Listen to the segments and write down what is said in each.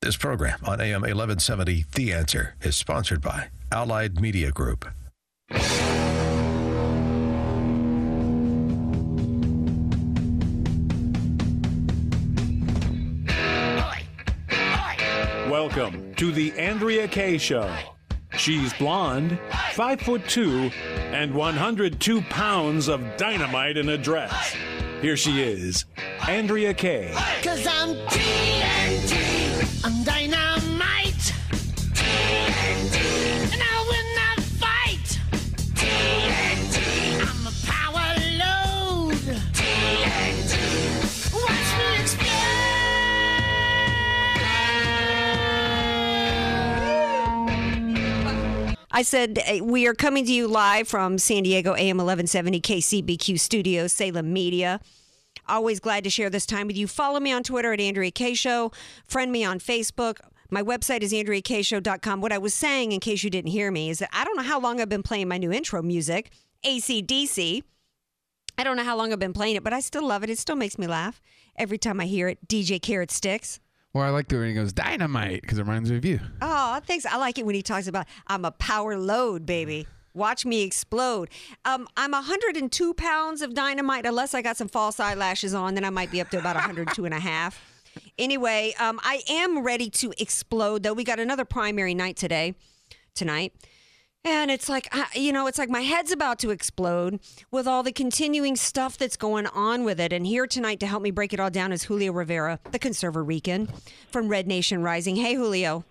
This program on AM 1170, The Answer, is sponsored by Allied Media Group. Welcome to the Andrea Kaye Show. She's blonde, five foot two, and 102 pounds of dynamite in a dress. Here she is, Andrea Kaye. Cause I'm I said we are coming to you live from San Diego AM 1170 KCBQ Studios, Salem Media. Always glad to share this time with you. Follow me on Twitter at Andrea Kaye Show. Friend me on Facebook. My website is AndreaKayeShow.com. What I was saying, in case you didn't hear me, is that I don't know how long I've been playing my new intro music, ACDC. I don't know how long I've been playing it, but I still love it. It still makes me laugh every time I hear it. DJ Carrot Sticks. Well, I like the when he goes dynamite because it reminds me of you. Oh, thanks. I like it when he talks about I'm a power load, baby. Watch me explode. Um, I'm 102 pounds of dynamite, unless I got some false eyelashes on, then I might be up to about 102 and a half. Anyway, um, I am ready to explode, though. We got another primary night today, tonight. And it's like, I- you know, it's like my head's about to explode with all the continuing stuff that's going on with it. And here tonight to help me break it all down is Julio Rivera, the ConservaRican from Red Nation Rising. Hey, Julio.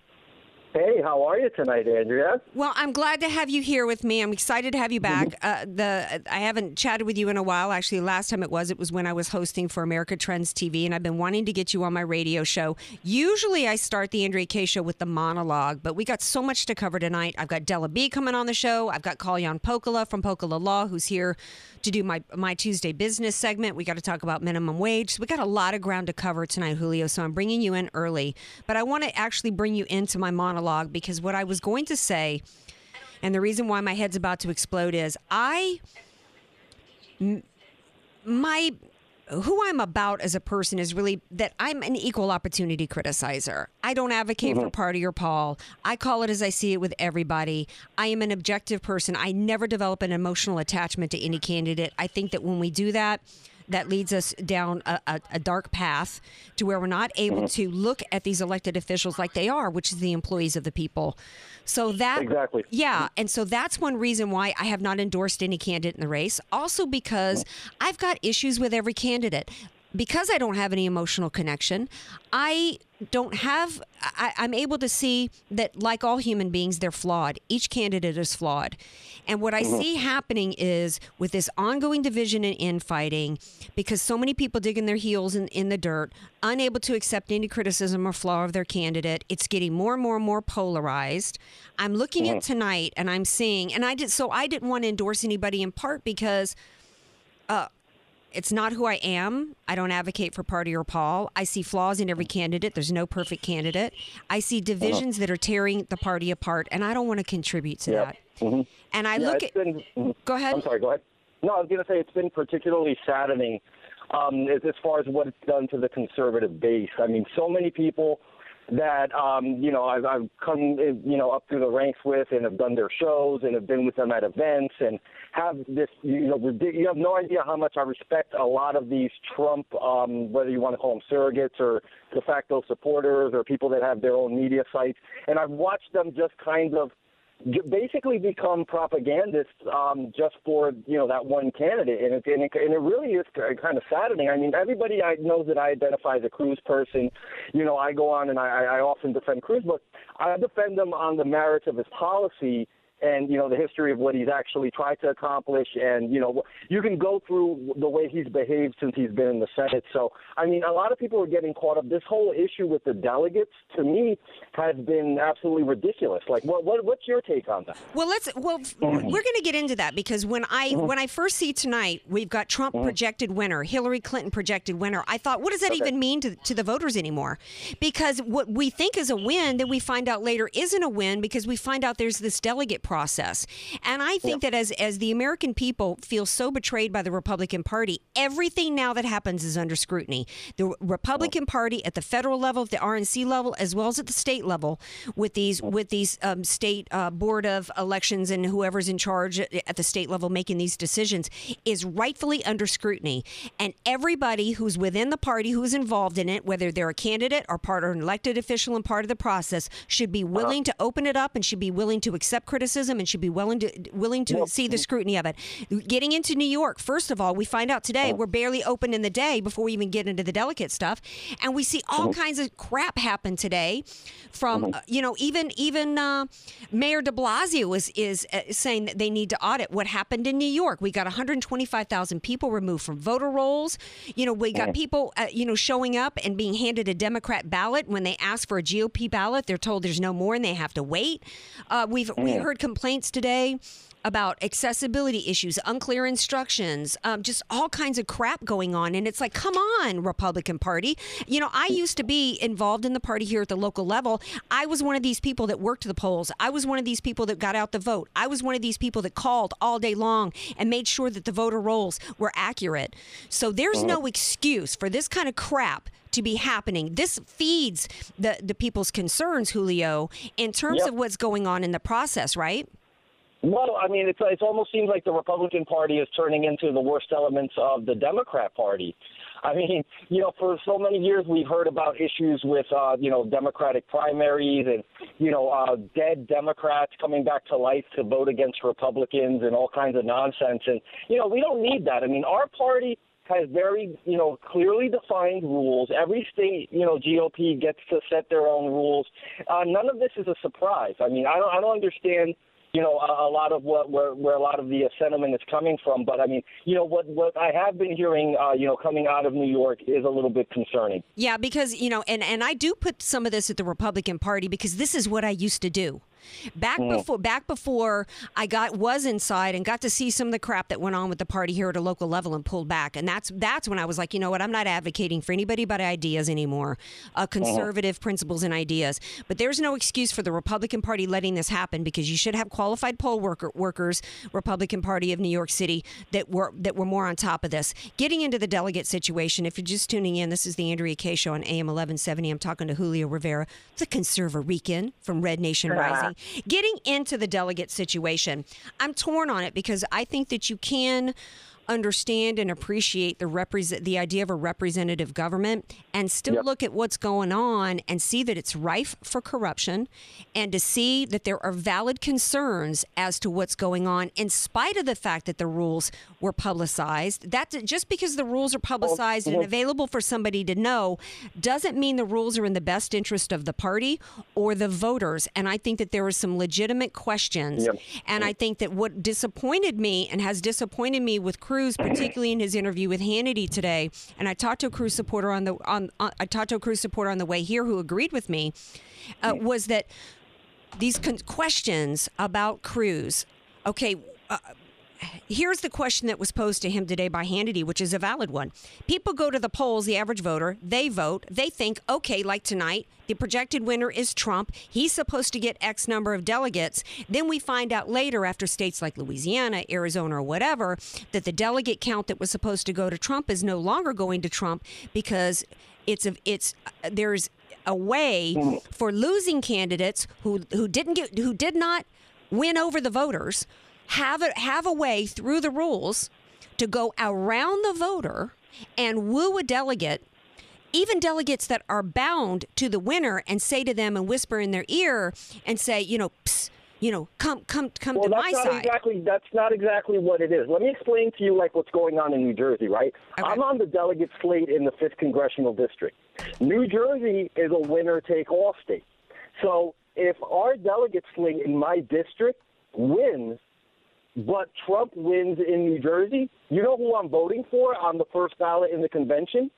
Hey, how are you tonight, Andrea? Well, I'm glad to have you here with me. I'm excited to have you back. Uh, the I haven't chatted with you in a while. Actually, last time it was it was when I was hosting for America Trends TV, and I've been wanting to get you on my radio show. Usually, I start the Andrea Kaye show with the monologue, but we got so much to cover tonight. I've got Della B coming on the show. I've got Kalyan Pokala from Pokala Law, who's here to do my my Tuesday business segment. We got to talk about minimum wage. So we got a lot of ground to cover tonight, Julio. So I'm bringing you in early, but I want to actually bring you into my monologue because what I was going to say, and the reason why my head's about to explode is I, my, who I'm about as a person is really that I'm an equal opportunity criticizer. I don't advocate for mm-hmm. party or Paul. I call it as I see it with everybody. I am an objective person. I never develop an emotional attachment to any candidate. I think that when we do that, that leads us down a, a, a dark path to where we're not able mm-hmm. to look at these elected officials like they are, which is the employees of the people. So that Exactly. yeah, mm-hmm. and so that's one reason why I have not endorsed any candidate in the race. Also because mm-hmm. I've got issues with every candidate. Because I don't have any emotional connection, I don't have. I, I'm able to see that, like all human beings, they're flawed. Each candidate is flawed, and what I mm-hmm. see happening is with this ongoing division and infighting, because so many people digging their heels in, in the dirt, unable to accept any criticism or flaw of their candidate, it's getting more and more and more polarized. I'm looking at mm-hmm. tonight, and I'm seeing, and I did so. I didn't want to endorse anybody in part because uh, it's not who I am. I don't advocate for party or Paul. I see flaws in every candidate. There's no perfect candidate. I see uh-huh. divisions that are tearing the party apart, and I don't want to contribute to that. Mm-hmm. And I Yeah, look at. been- mm-hmm. Go ahead. I'm sorry, go ahead. No, I was going to say it's been particularly saddening um, as, as far as what it's done to the conservative base. I mean, so many people that um, you know I've, I've come you know up through the ranks with and have done their shows and have been with them at events and have this you know you have no idea how much I respect a lot of these Trump um, whether you want to call them surrogates or de facto supporters or people that have their own media sites. And I've watched them just kind of basically become propagandists um, just for you know that one candidate, and it, and it and it really is kind of saddening. I mean, everybody I knows that I identify as a Cruz person. You know, I go on and I, I often defend Cruz, but I defend him on the merits of his policy and you know the history of what he's actually tried to accomplish. And you know you can go through the way he's behaved since he's been in the senate. So i mean a lot of people are getting caught up. This whole issue with the delegates to me has been absolutely ridiculous. Like what, what what's your take on that? Well, let's. Well, f- we're going to get into that because when I mm-hmm. when I first see tonight, we've got Trump mm-hmm. projected winner, Hillary Clinton projected winner. I thought, what does that even mean to to the voters anymore? Because what we think is a win, then we find out later isn't a win because we find out there's this delegate process. And I think that as as the American people feel so betrayed by the Republican Party, everything now that happens is under scrutiny. The Republican Party at the federal level, at the RNC level, as well as at the state level, with these with these um, state uh, board of elections and whoever's in charge at the state level making these decisions, is rightfully under scrutiny. And everybody who's within the party who is involved in it, whether they're a candidate or part or an elected official and part of the process, should be willing to open it up and should be willing to accept criticism and should be willing to willing to see the scrutiny of it. Getting into New York, first of all, we find out today we're barely open in the day before we even get into the delicate stuff, and we see all kinds of crap happen today. From uh, you know, even even uh, Mayor De Blasio is is uh, saying that they need to audit what happened in New York. We got 125,000 people removed from voter rolls. You know, we got people uh, you know showing up and being handed a Democrat ballot when they ask for a GOP ballot. They're told there's no more and they have to wait. Uh, we've we heard complaints today about accessibility issues, unclear instructions, um, just all kinds of crap going on. And it's like, come on, Republican Party. You know, I used to be involved in the party here at the local level. I was one of these people that worked the polls. I was one of these people that got out the vote. I was one of these people that called all day long and made sure that the voter rolls were accurate. So there's no excuse for this kind of crap to be happening. This feeds the, the people's concerns, Julio, in terms Yep. of what's going on in the process, right? Well, I mean, it's it almost seems like the Republican Party is turning into the worst elements of the Democrat Party. I mean, you know, for so many years we've heard about issues with, uh, you know, Democratic primaries and, you know, uh, dead Democrats coming back to life to vote against Republicans and all kinds of nonsense. And, you know, we don't need that. I mean, our party has very, you know, clearly defined rules. Every state, you know, GOP gets to set their own rules. Uh, none of this is a surprise. I mean, I don't, I don't understand you know, a, a lot of what where, where a lot of the sentiment is coming from. But I mean, you know, what what I have been hearing, uh, you know, coming out of New York is a little bit concerning. Yeah, because you know, and and I do put some of this at the Republican Party because this is what I used to do. Back before back before I got was inside and got to see some of the crap that went on with the party here at a local level and pulled back. And that's that's when I was like, you know what, I'm not advocating for anybody but ideas anymore. Uh, conservative principles and ideas. But there's no excuse for the Republican Party letting this happen because you should have qualified poll worker workers, Republican Party of New York City, that were that were more on top of this. Getting into the delegate situation, if you're just tuning in, this is the Andrea Kaye show on AM 1170. I'm talking to Julio Rivera, the ConservaRican from Red Nation Rising. Getting into the delegate situation, I'm torn on it because I think that you can understand and appreciate the represent the idea of a representative government and still Yep. look at what's going on and see that it's rife for corruption and to see that there are valid concerns as to what's going on in spite of the fact that the rules were publicized that just because the rules are publicized and available for somebody to know doesn't mean the rules are in the best interest of the party or the voters and i think that there are some legitimate questions Yep. and I think that what disappointed me and has disappointed me with Cruz, particularly in his interview with Hannity today, and I talked to a Cruz supporter on the on, on I talked to a Cruz supporter on the way here who agreed with me, uh, was that these con- questions about Cruz. Okay. Uh, Here's the question that was posed to him today by Hannity, which is a valid one. People go to the polls, the average voter, they vote, they think, okay, like tonight, the projected winner is Trump. He's supposed to get X number of delegates. Then we find out later, after states like Louisiana, Arizona, or whatever, that the delegate count that was supposed to go to Trump is no longer going to Trump because it's a, it's there's a way mm. for losing candidates who who didn't get who did not win over the voters have a have a way through the rules to go around the voter and woo a delegate even delegates that are bound to the winner and say to them and whisper in their ear and say you know Psst, you know come come come Well, to that's my not side exactly that's not exactly what it is. Let me explain to you like what's going on in New Jersey, right? Okay. I'm on the delegate slate in the fifth congressional district. New Jersey is a winner-take-all state. So if our delegate slate in my district wins, but Trump wins in New Jersey, you know who I'm voting for on the first ballot in the convention?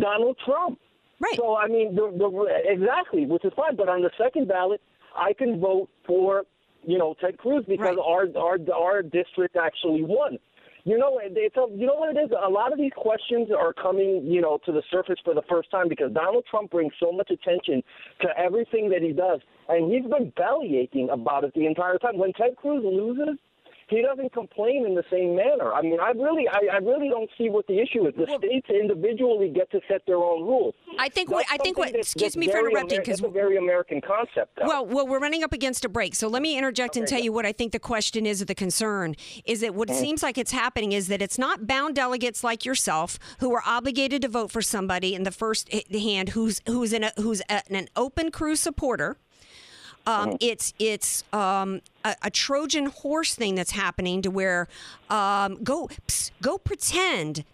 Donald Trump. Right. So I mean, the, the, exactly, which is fine. But on the second ballot, I can vote for you know Ted Cruz because Right. our our our district actually won. You know, it's a, you know what it is. A lot of these questions are coming, you know, to the surface for the first time because Donald Trump brings so much attention to everything that he does, and he's been belly aching about it the entire time. When Ted Cruz loses, he doesn't complain in the same manner. I mean, I really, I, I really don't see what the issue is. The states individually get to set their own rules. I think what I think what that's- excuse that's me for interrupting because that's a very American concept. Though. Well, well, we're running up against a break, so let me interject and tell you what I think the question is, or the concern is that what it seems like it's happening is that it's not bound delegates like yourself who are obligated to vote for somebody in the first hand who's who's in a, who's a, an open crew supporter. Um, It's it's um, a, a Trojan horse thing that's happening to where um, go psst, go pretend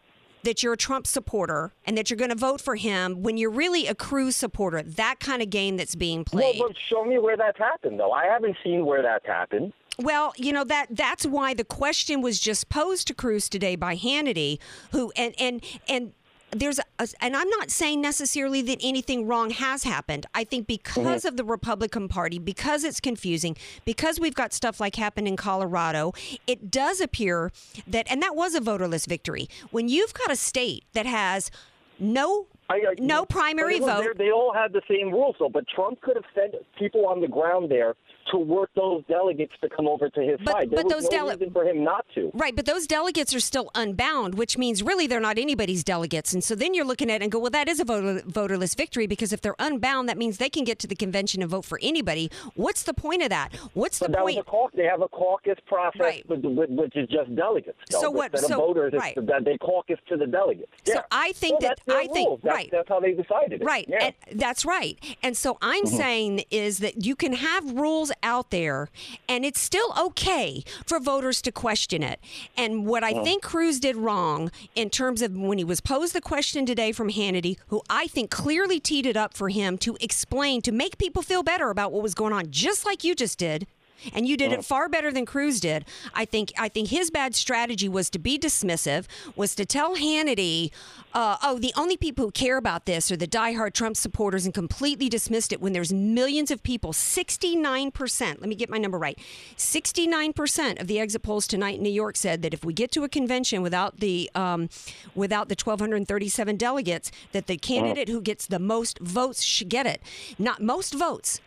that you're a Trump supporter and that you're going to vote for him when you're really a Cruz supporter. That kind of game that's being played. well, but show me where that's happened, though. I haven't seen where that's happened. Well, you know that that's why the question was just posed to Cruz today by Hannity, who and and and there's a, and I'm not saying necessarily that anything wrong has happened. I think mm-hmm. because of the Republican Party, because it's confusing, because we've got stuff like happened in Colorado, it does appear that and that was a voterless victory. When you've got a state that has no I, I, no primary vote. They all had the same rules, though. But Trump could have sent people on the ground there to work those delegates to come over to his But- side. There but those no dele- for him not to. Right, but those delegates are still unbound, which means really they're not anybody's delegates. And so then you're looking at it and go, well, that is a voter, voterless victory because if they're unbound, that means they can get to the convention and vote for anybody. What's the point of that? What's the that point? caucus. They have a caucus process, Right. with, with, which is just delegates. though. So what- Instead so- of voters, right. that they caucus to the delegates. So I think that- I think- That's, right. That's how they decided it. Right, Yeah. and that's right. And so I'm Mm-hmm. saying is that you can have rules out there, and it's still okay for voters to question it. And what. I think Cruz did wrong in terms of when he was posed the question today from Hannity, who I think clearly teed it up for him to explain to make people feel better about what was going on, just like you just did. And you did it far better than Cruz did. I think. I think his bad strategy was to be dismissive, was to tell Hannity, uh, "Oh, the only people who care about this are the diehard Trump supporters," and completely dismissed it when there's millions of people. Sixty-nine percent. Let me get my number right. Sixty-nine percent of the exit polls tonight in New York said that if we get to a convention without the um, without the 1,237 delegates, that the candidate who gets the most votes should get it. Not most votes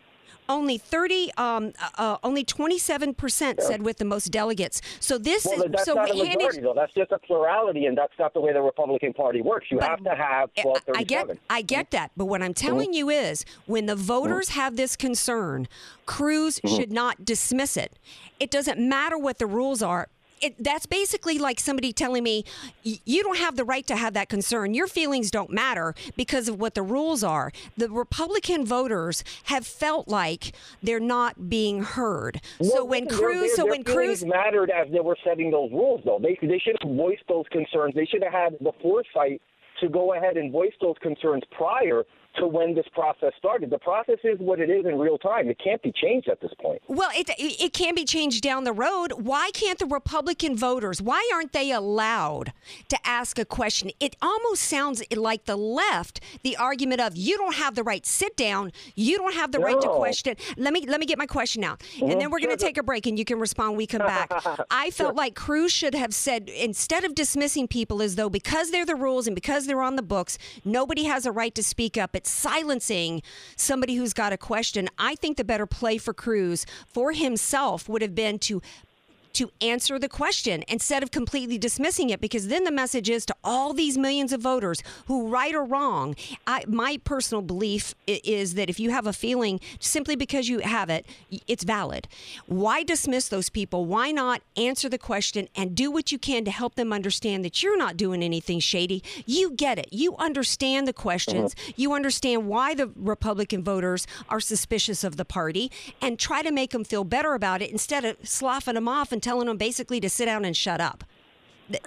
only 30 um, uh, uh, only 27% said with the most delegates so this Well, is that's so not a majority, though. That's just a plurality, and that's not the way the Republican Party works. You have to have I- 1237. I get, I get that, but what I'm telling you is, when the voters have this concern, Cruz should not dismiss it. It doesn't matter what the rules are. It, that's basically like somebody telling me, "Y- you don't have the right to have that concern. Your feelings don't matter because of what the rules are. The Republican voters have felt like they're not being heard. so when Cruz, their, so their when Cruz, mattered as they were setting those rules, though. They they should have voiced those concerns. They should have had the foresight to go ahead and voice those concerns prior to when this process started. The process is what it is in real time. It can't be changed at this point. Well, it, it it can be changed down the road. Why can't the Republican voters? Why aren't they allowed to ask a question? It almost sounds like the left, the argument of you don't have the right. Sit down. You don't have the right to question. Let me let me get my question out, and then we're going to mm-hmm. take a break, and you can respond. when We come back. I felt like Cruz should have said instead of dismissing people as though because they're the rules and because they're on the books, nobody has a right to speak up. Silencing somebody who's got a question. I think the better play for Cruz for himself would have been to to answer the question instead of completely dismissing it because then the message is to all these millions of voters who right or wrong I, my personal belief is that if you have a feeling simply because you have it it's valid. Why dismiss those people? Why not answer the question and do what you can to help them understand that you're not doing anything shady? You get it. You understand the questions. Uh-huh. You understand why the republican voters are suspicious of the party and try to make them feel better about it instead of sloughing them off and telling them basically to sit down and shut up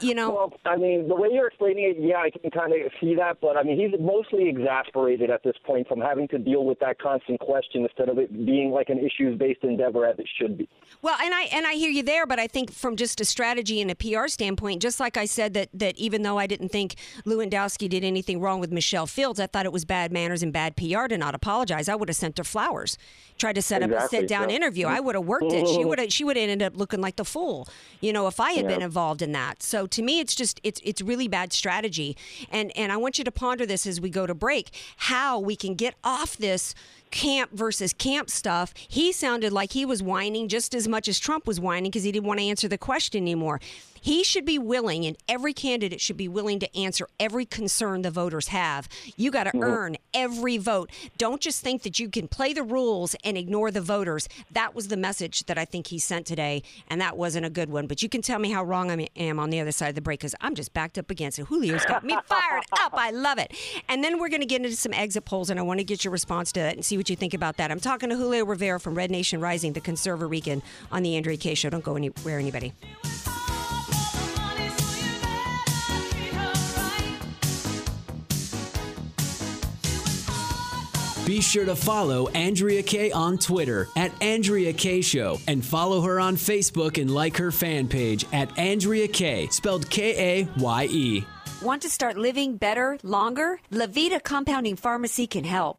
you know Well, I mean, the way you're explaining it, yeah, I can kind of see that, but I mean, he's mostly exasperated at this point from having to deal with that constant question instead of it being like an issues-based endeavor as it should be. Well, and I and I hear you there, but I think from just a strategy and a PR standpoint, just like I said that that even though I didn't think Lewandowski did anything wrong with Michelle Fields, I thought it was bad manners and bad PR to not apologize. I would have sent her flowers, tried to set up a sit down yeah. interview. I would have worked it. She would have she would have ended up looking like the fool, you know, if I had been involved in that. So to me, it's just it's it's really bad strategy. And and I want you to ponder this as we go to break. How we can get off this camp versus camp stuff. He sounded like he was whining just as much as Trump was whining because he didn't want to answer the question anymore. He should be willing, and every candidate should be willing to answer every concern the voters have. You got to earn every vote. Don't just think that you can play the rules and ignore the voters. That was the message that I think he sent today, and that wasn't a good one. But you can tell me how wrong I am on the other side of the break because I'm just backed up against it. Julio's got me fired up. I love it. And then we're going to get into some exit polls, and I want to get your response to that and see what you think about that. I'm talking to Julio Rivera from Red Nation Rising, the ConservaRican, on the Andrea Kaye Show. Don't go anywhere, anybody. Be sure to follow Andrea Kaye on Twitter at Andrea Kaye Show and follow her on Facebook and like her fan page at Andrea Kaye, spelled K A Y E. Want to start living better, longer? Levita Compounding Pharmacy can help.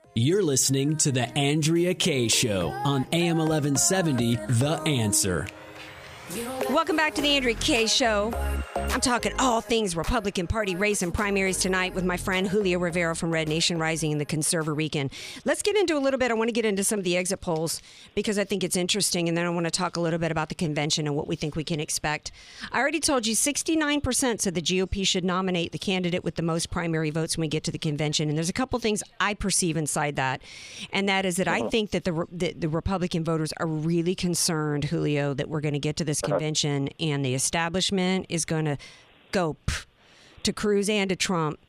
You're listening to The Andrea Kaye Show on AM 1170, The Answer. Welcome back to the Andrea Kaye Show. I'm talking all things Republican Party race and primaries tonight with my friend Julio Rivera from Red Nation Rising and the ConservaRican. Let's get into a little bit. I want to get into some of the exit polls because I think it's interesting, and then I want to talk a little bit about the convention and what we think we can expect. I already told you 69% said the GOP should nominate the candidate with the most primary votes when we get to the convention, and there's a couple things I perceive inside that, and that is that I uh-huh. think that the, the the Republican voters are really concerned, Julio, that we're going to get to this Uh-huh. convention and the establishment is going to go pff, to Cruz and to Trump.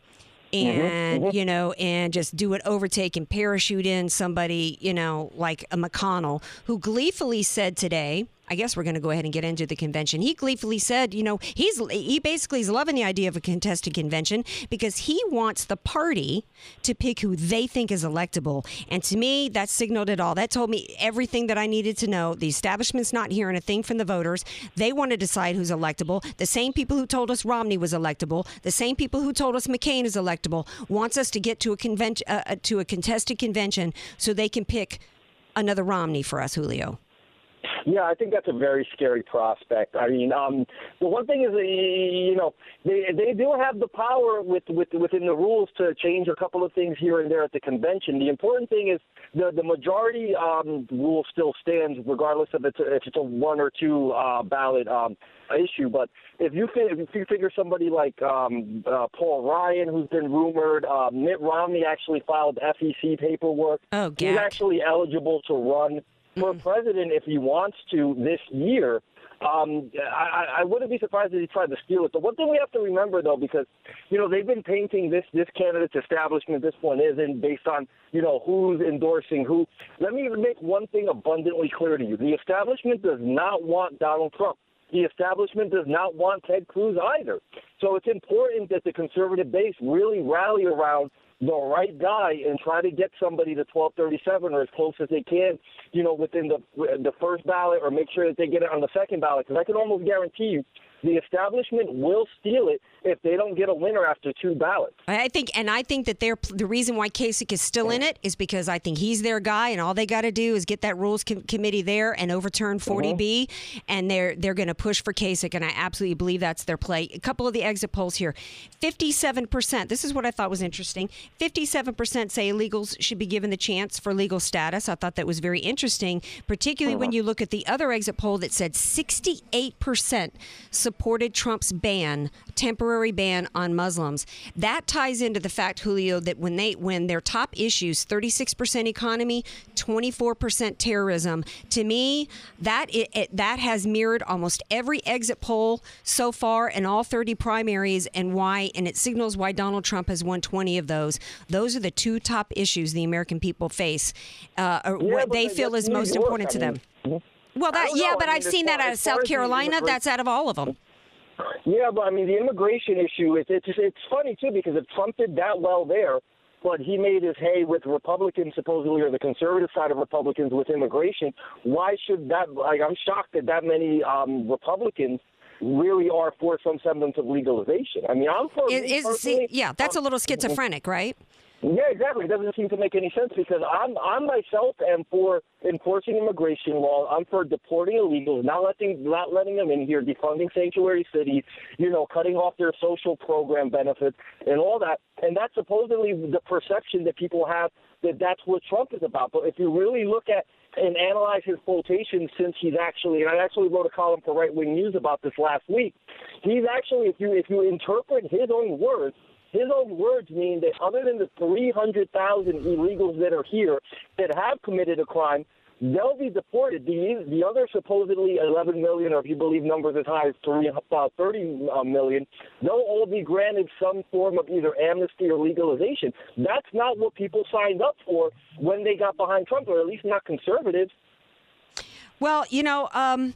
Mm-hmm, and mm-hmm. you know, and just do an overtake and parachute in somebody, you know, like a McConnell, who gleefully said today, I guess we're going to go ahead and get into the convention. He gleefully said, you know, he's he basically is loving the idea of a contested convention because he wants the party to pick who they think is electable. And to me, that signaled it all. That told me everything that I needed to know. The establishment's not hearing a thing from the voters. They want to decide who's electable. The same people who told us Romney was electable, the same people who told us McCain is electable, wants us to get to a convention uh, uh, to a contested convention so they can pick another Romney for us, Julio. Yeah, I think that's a very scary prospect. I mean, um, the one thing is, uh, you know, they they do have the power with, with within the rules to change a couple of things here and there at the convention. The important thing is the the majority um, rule still stands, regardless of it's a, if it's a one or two uh, ballot um, issue. But if you if you figure somebody like um, uh, Paul Ryan, who's been rumored, uh, Mitt Romney actually filed FEC paperwork. Oh, He's actually eligible to run for president if he wants to this year. Um, I, I wouldn't be surprised if he tried to steal it. The one thing we have to remember, though, because you know they've been painting this this candidate's establishment, this one isn't based on you know who's endorsing who. Let me make one thing abundantly clear to you: the establishment does not want Donald Trump. The establishment does not want Ted Cruz either. So it's important that the conservative base really rally around the right guy and try to get somebody to 1237 or as close as they can, you know, within the the first ballot or make sure that they get it on the second ballot. Because I can almost guarantee you the establishment will steal it if they don't get a winner after two ballots. I think, and I think that they're the reason why Kasich is still in it is because I think he's their guy, and all they got to do is get that rules com- committee there and overturn uh-huh. 40B, and they're they're going to push for Kasich, and I absolutely believe that's their play. A couple of the exit polls here, fifty-seven percent. This is what I thought was interesting. Fifty-seven percent say illegals should be given the chance for legal status. I thought that was very interesting, particularly when uh-huh. you look at the other exit poll that said sixty-eight percent supported Trump's ban, temporary ban on Muslims. That ties into the fact, Julio, that when they when their top issues, 36% economy, 24% terrorism, to me, that it, it- that has mirrored almost every exit poll so far in all 30 primaries and why and it signals why Donald Trump has won 20 of those. Those are the two top issues the American people face, uh, or Yeah, what they feel is New most York. important I to them. Well, that yeah, know. but I mean, as seen that out of South Carolina. That's out of all of them. Yeah, but I mean the immigration issue. is it's it's funny too because if Trump did that well there, but he made his hay with Republicans supposedly or the conservative side of Republicans with immigration. Why should that? Like I'm shocked that that many um, Republicans really are for some semblance of legalization. I mean, I'm for. Is, is- see, yeah, that's a I'm- little schizophrenic, right? Yeah, exactly. It doesn't seem to make any sense because I'm I'm myself am for enforcing immigration law. I'm for deporting illegals, not letting not letting them in here, defunding sanctuary cities, you know, cutting off their social program benefits and all that. And that's supposedly the perception that people have that that's what Trump is about. But if you really look at and analyze his quotations since he's actually and I actually wrote a column for Right Wing News about this last week. He's actually if you if you interpret his own words his own words mean that other than the 300,000 illegals that are here that have committed a crime, they'll be deported. The the other supposedly 11 million, or if you believe numbers as high as about 30 uh, million, they'll all be granted some form of either amnesty or legalization. That's not what people signed up for when they got behind Trump, or at least not conservatives. Well, you know, um,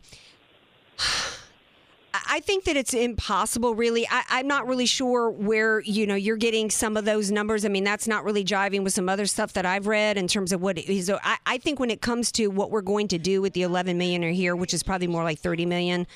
I think that it's impossible, really. I, I'm not really sure where you know you're getting some of those numbers. I mean, that's not really jiving with some other stuff that I've read in terms of what is. I, I think when it comes to what we're going to do with the 11 million are here, which is probably more like 30 million.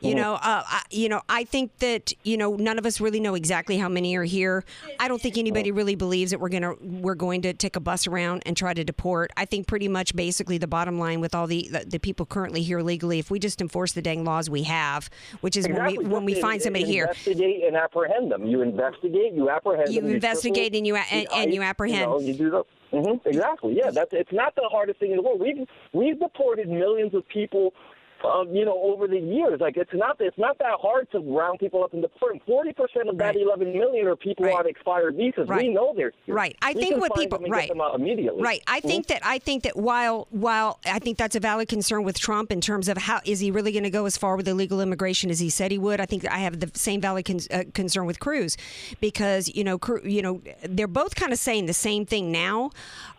You know, uh, I, you know, I think that you know none of us really know exactly how many are here. I don't think anybody really believes that we're gonna we're going to take a bus around and try to deport. I think pretty much basically the bottom line with all the the, the people currently here legally, if we just enforce the dang laws we have, which is when we when we find in- somebody here. investigate and apprehend them. You investigate, you apprehend You them. investigate triple and you a- and- and you apprehend. know, you do the, hmm exactly. Yeah, that's it's not the hardest thing in the world. We've we've deported millions of people. Um, you know, over the years, like it's not it's not that hard to round people up deport them. Forty percent of that Right. eleven million are people Right. on expired visas. Right. We know they're here. Right. I We think what people right get them out immediately. Right. I think that I think that while while I think that's a valid concern with Trump in terms of how is he really going to go as far with illegal immigration as he said he would. I think I have the same valid con- uh, concern with Cruz because you know Cru- you know they're both kind of saying the same thing now.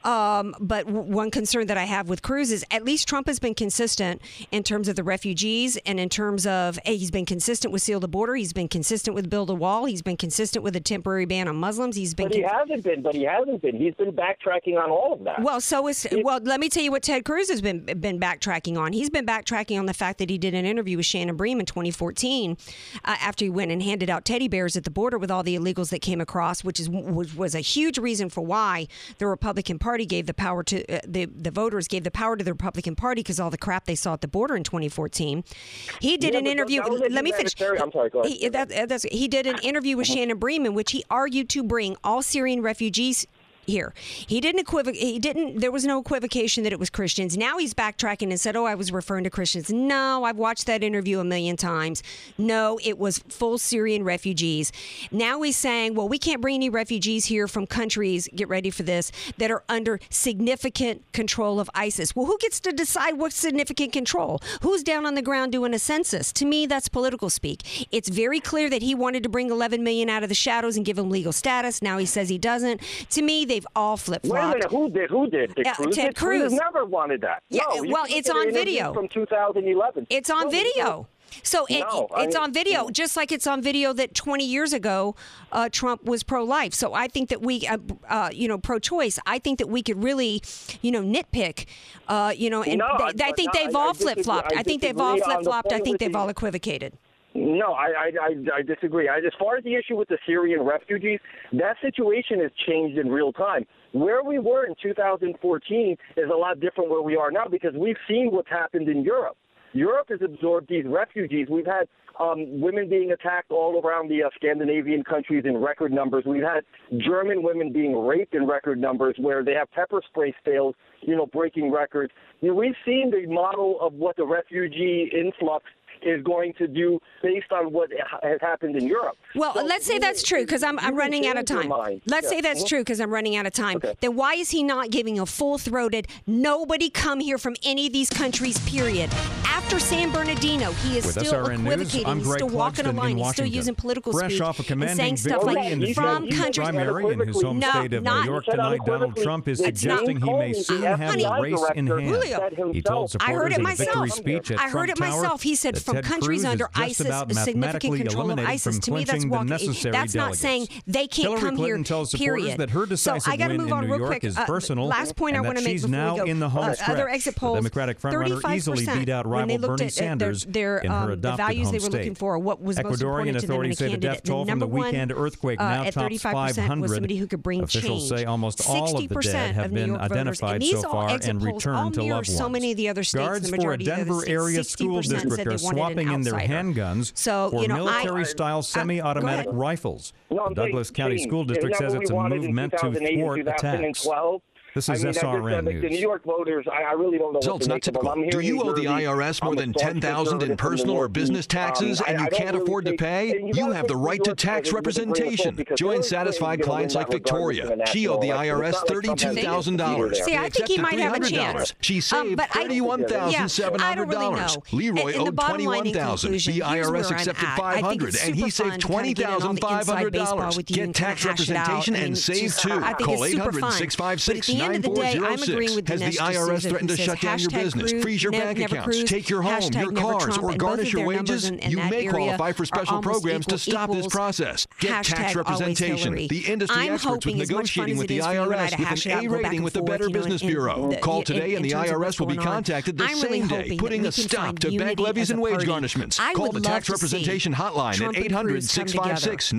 Um, but w- one concern that I have with Cruz is at least Trump has been consistent in terms of the refugees and in terms of hey, he's been consistent with seal the border. He's been consistent with build a wall. He's been consistent with a temporary ban on Muslims. He's been But he con- hasn't been. But he hasn't been. He's been backtracking on all of that. well, so is well. Let me tell you what Ted Cruz has been been backtracking on. He's been backtracking on the fact that he did an interview with Shannon Bream in 2014, uh, after he went and handed out teddy bears at the border with all the illegals that came across, which is which was a huge reason for why the Republican Party gave the power to uh, the the voters gave the power to the Republican Party because all the crap they saw at the border in 2014. He did Yeah, an interview. Let me finish. I'm sorry, go ahead. He, that, that's, he did an interview with uh-huh. Shannon Bream in which he argued to bring all Syrian refugees here. He didn't equivoc. He didn't. There was no equivocation that it was Christians. Now he's backtracking and said, "Oh, I was referring to Christians." No, I've watched that interview a million times. No, it was full Syrian refugees. Now he's saying, "Well, we can't bring any refugees here from countries. Get ready for this that are under significant control of ISIS." Well, who gets to decide what's significant control? Who's down on the ground doing a census? To me, that's political speak. It's very clear that he wanted to bring 11 million out of the shadows and give them legal status. Now he says he doesn't. To me, they've all flip Wait a flopped. minute, who did? Who did? Did Uh, Cruz? Ted? Cruz Cruz. never wanted that. Yeah, no, well, it's on video. from 2011. It's on No, video. So it, No, it's mean- on video, just like it's on video that 20 years ago uh, Trump was pro-life. So I think that we, uh, uh, you know, pro-choice. I think that we could really, you know, nitpick, uh, you know, and No, they, I- I, think they've I- I all disagree. flip-flopped. I I, think they've all the flip-flopped. I think they've all equivocated. No, I, I, I, disagree. As far as the issue with the Syrian refugees, that situation has changed in real time. Where we were in 2014 is a lot different where we are now because we've seen what's happened in Europe. Europe has absorbed these refugees. We've had um, women being attacked all around the uh, Scandinavian countries in record numbers. We've had German women being raped in record numbers where they have pepper spray sales, you know, breaking records. You know, we've seen the model of what the refugee influx is going to do based on what has happened in Europe. Well, So let's say that's true because I'm, I'm running out of time. Let's Yeah. say that's Mhm. true because I'm running out of time. Okay. Then why is he not giving a full throated, nobody come here from any of these countries, period? After San Bernardino, he is With still SRN equivocating. I'm he's Greg still walking a Clugston in line. He's still Washington. using political Fresh speak off a and commanding saying stuff like victory in his from Huge countries. primary in his home No, state of not- New York He said tonight, Donald unequivocally Trump is that suggesting James he may Comey, soon the have the FBI race in director, hand. said He told himself- supporters I heard it of the myself. victory speech at I heard Trump it myself. Tower He said from Ted countries Cruz under ISIS, significant control of ISIS. To me, that's the walking. That's not saying they can't Hillary come Clinton here. tells period. that her so I got to move on real York quick. is Uh, personal, last point I want to make she's before now we go. in the home uh, stretch. Other exit The polls. Democratic frontrunner 35% easily beat out when they rival looked Bernie at, uh, their- Sanders their, in her um, the adopted values home they were state. looking for, what was most Ecuadorian important to them in a authorities say the death toll The from the weekend earthquake uh, now tops 35% was 500. somebody who could bring Officials change. say almost all of the 60% dead have been identified so far and returned to loved ones. so many of the other states, Guards the for a majority of the other Denver area school 60% district are they wanted an swapping in their handguns So, for you know, I- military style uh, semi-automatic go rifles. No, the Douglas saying, County James, School District says it's a move meant to thwart attacks. 2012? This is mean, I just SRN said, like, The News. New York voters, I, I really don't know So what it's to not make them. typical. Do you owe the IRS more than staunch 10000 in conservative from the personal or business taxes Um, and I- you I don't can't really afford to pay? and You have the right to tax voters with a grain of salt representation. Join satisfied clients like Victoria. She owed the. IRS It's not like Trump has a $32,000. there. See, I think he might have a chance. She Um, saved but I- $31,700. Yeah, I don't really know. Leroy And- and the owed bottom line in 21000 conclusion, The IRS accepted at. I think 500 it's and he saved fun to kinda get in all the inside baseball $20,500. Get tax hash it out. representation and save just- too. Call it's 800 fun. 656 But at the end of the day, I'm agreeing with Has the IRS threatened to shut down your business, freeze your bank accounts, take your home, your cars, or garnish your wages? You may qualify for special programs to stop this process. Get tax representation. The industry experts with hoping as much negotiating with the is and I IRS with an A rating with the Better you know, in- Business Bureau. Call today and the IRS will be contacted the same day, putting a stop to bank levies and wage garnishments. Call the tax representation hotline at and 800 Cruz come together. 656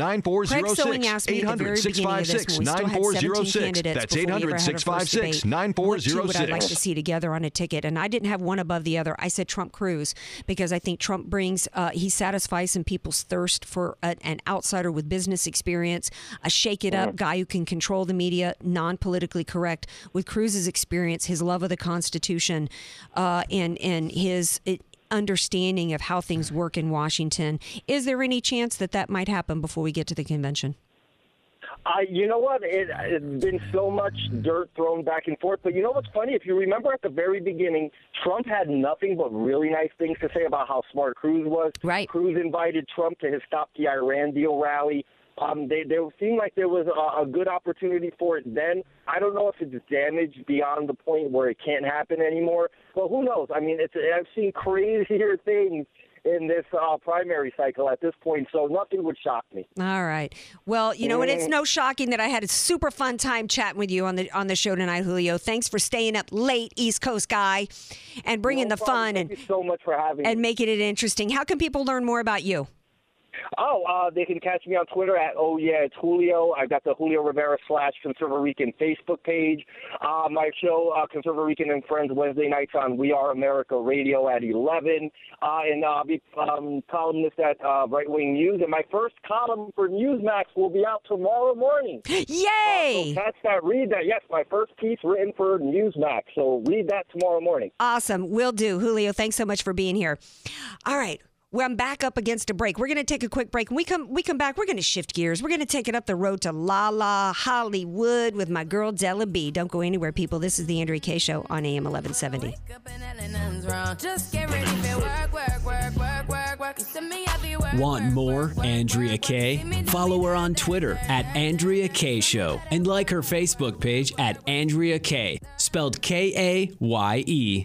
Craig Sewing 9406. asked me at the 800 very beginning of this 656 when we still had 17 9406. That's before we 800 had our first 656 debate. What two would I like to see together on a ticket? And I didn't have one above the other. I said Trump Cruz because I think Trump brings uh, he satisfies some people's thirst for a, an outsider with business experience, a shake it up guy who can control the media, non politically correct. With Cruz's experience, his love of the Constitution, uh, and and his. It, understanding of how things work in Washington. Is there any chance that that might happen before we get to the convention? I, you know what? It, it's been so much dirt thrown back and forth. But you know what's funny? If you remember at the very beginning, Trump had nothing but really nice things to say about how smart Cruz was. Right. Cruz invited Trump to his Stop the Iran deal rally. Um, they, there seemed like there was a, a good opportunity for it then. I don't know if it's damaged beyond the point where it can't happen anymore. Well, who knows? I mean, it's I've seen crazier things in this uh, primary cycle at this point, so nothing would shock me. All right. Well, you know and It's no shocking that I had a super fun time chatting with you on the on the show tonight, Julio. Thanks for staying up late, East Coast guy, and bringing No the problem. fun Thank and so much for having and me. making it interesting. How can people learn more about you? Oh, uh, they can catch me on Twitter at oh yeah it's Julio. I've got the Julio Rivera slash ConservaRican Facebook page. Uh, my show uh, ConservaRican and Friends Wednesday nights on We Are America Radio at eleven, uh, and uh, I'll be um, columnist at uh, Right Wing News. And my first column for Newsmax will be out tomorrow morning. Yay! So catch that, read that. Yes, my first piece written for Newsmax. So read that tomorrow morning. Awesome. Will do. Julio, thanks so much for being here. All right. Well, I'm back up against a break. We're going to take a quick break. When we come, we come back. We're going to shift gears. We're going to take it up the road to La La Hollywood with my girl Della B. Don't go anywhere, people. This is the Andrea Kaye Show on AM 1170. Want more Andrea Kaye? Follow her on Twitter at Andrea Kaye Show and like her Facebook page at Andrea Kaye, spelled K A Y E.